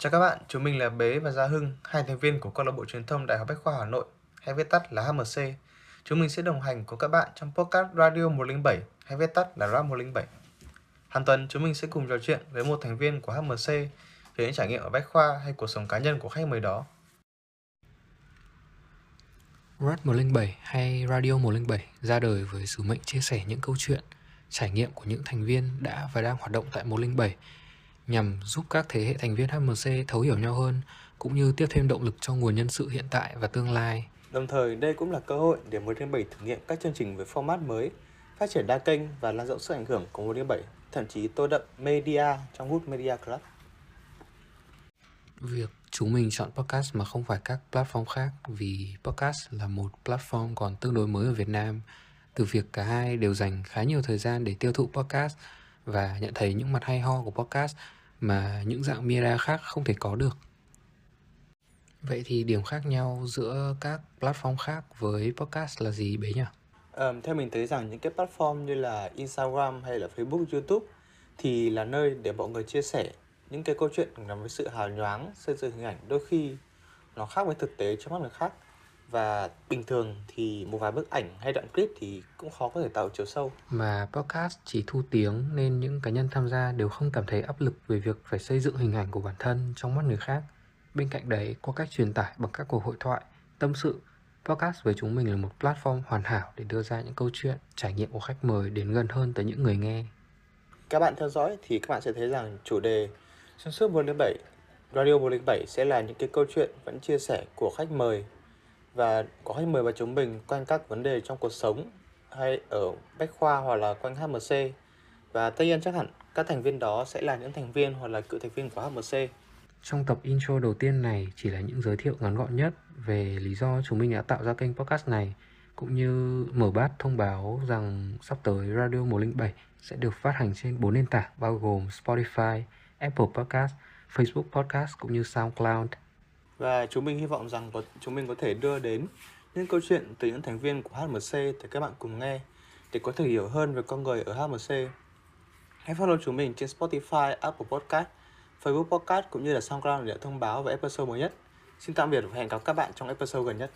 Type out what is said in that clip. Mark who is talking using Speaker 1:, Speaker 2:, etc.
Speaker 1: Chào các bạn, chúng mình là Bế và Gia Hưng, hai thành viên của câu lạc bộ truyền thông Đại học Bách khoa Hà Nội, hay viết tắt là HMC. Chúng mình sẽ đồng hành cùng các bạn trong podcast Radio 107, hay viết tắt là Rap 107. Hàng tuần chúng mình sẽ cùng trò chuyện với một thành viên của HMC về những trải nghiệm ở Bách khoa hay cuộc sống cá nhân của khách mời đó.
Speaker 2: Rap 107 hay Radio 107 ra đời với sứ mệnh chia sẻ những câu chuyện, trải nghiệm của những thành viên đã và đang hoạt động tại 107 nhằm giúp các thế hệ thành viên HMC thấu hiểu nhau hơn cũng như tiếp thêm động lực cho nguồn nhân sự hiện tại và tương lai.
Speaker 1: Đồng thời, đây cũng là cơ hội để 107 thử nghiệm các chương trình với format mới, phát triển đa kênh và lan rộng sức ảnh hưởng của 107, thậm chí tô đậm media trong Good Media Club.
Speaker 2: Việc chúng mình chọn podcast mà không phải các platform khác vì podcast là một platform còn tương đối mới ở Việt Nam. Từ việc cả hai đều dành khá nhiều thời gian để tiêu thụ podcast và nhận thấy những mặt hay ho của podcast mà những dạng mira khác không thể có được. Vậy thì điểm khác nhau giữa các platform khác với podcast là gì bé nhỉ?
Speaker 1: Um, theo mình thấy rằng những cái platform như là Instagram hay là Facebook, YouTube thì là nơi để mọi người chia sẻ những cái câu chuyện gắn với sự hào nhoáng, xây dựng hình ảnh đôi khi nó khác với thực tế cho mắt người khác và bình thường thì một vài bức ảnh hay đoạn clip thì cũng khó có thể tạo chiều sâu.
Speaker 2: Mà podcast chỉ thu tiếng nên những cá nhân tham gia đều không cảm thấy áp lực về việc phải xây dựng hình ảnh của bản thân trong mắt người khác. Bên cạnh đấy, qua cách truyền tải bằng các cuộc hội thoại, tâm sự, podcast với chúng mình là một platform hoàn hảo để đưa ra những câu chuyện, trải nghiệm của khách mời đến gần hơn tới những người nghe.
Speaker 1: Các bạn theo dõi thì các bạn sẽ thấy rằng chủ đề trong suốt 107 Radio 107 sẽ là những cái câu chuyện vẫn chia sẻ của khách mời và có khách mời và chúng mình quanh các vấn đề trong cuộc sống hay ở bách khoa hoặc là quanh HMC và tất nhiên chắc hẳn các thành viên đó sẽ là những thành viên hoặc là cựu thành viên của HMC.
Speaker 2: Trong tập intro đầu tiên này chỉ là những giới thiệu ngắn gọn nhất về lý do chúng mình đã tạo ra kênh podcast này cũng như mở bát thông báo rằng sắp tới Radio 107 sẽ được phát hành trên 4 nền tảng bao gồm Spotify, Apple Podcast, Facebook Podcast cũng như SoundCloud.
Speaker 1: Và chúng mình hy vọng rằng có, chúng mình có thể đưa đến những câu chuyện từ những thành viên của HMC để các bạn cùng nghe để có thể hiểu hơn về con người ở HMC. Hãy follow chúng mình trên Spotify, Apple Podcast, Facebook Podcast cũng như là SoundCloud để thông báo về episode mới nhất. Xin tạm biệt và hẹn gặp các bạn trong episode gần nhất.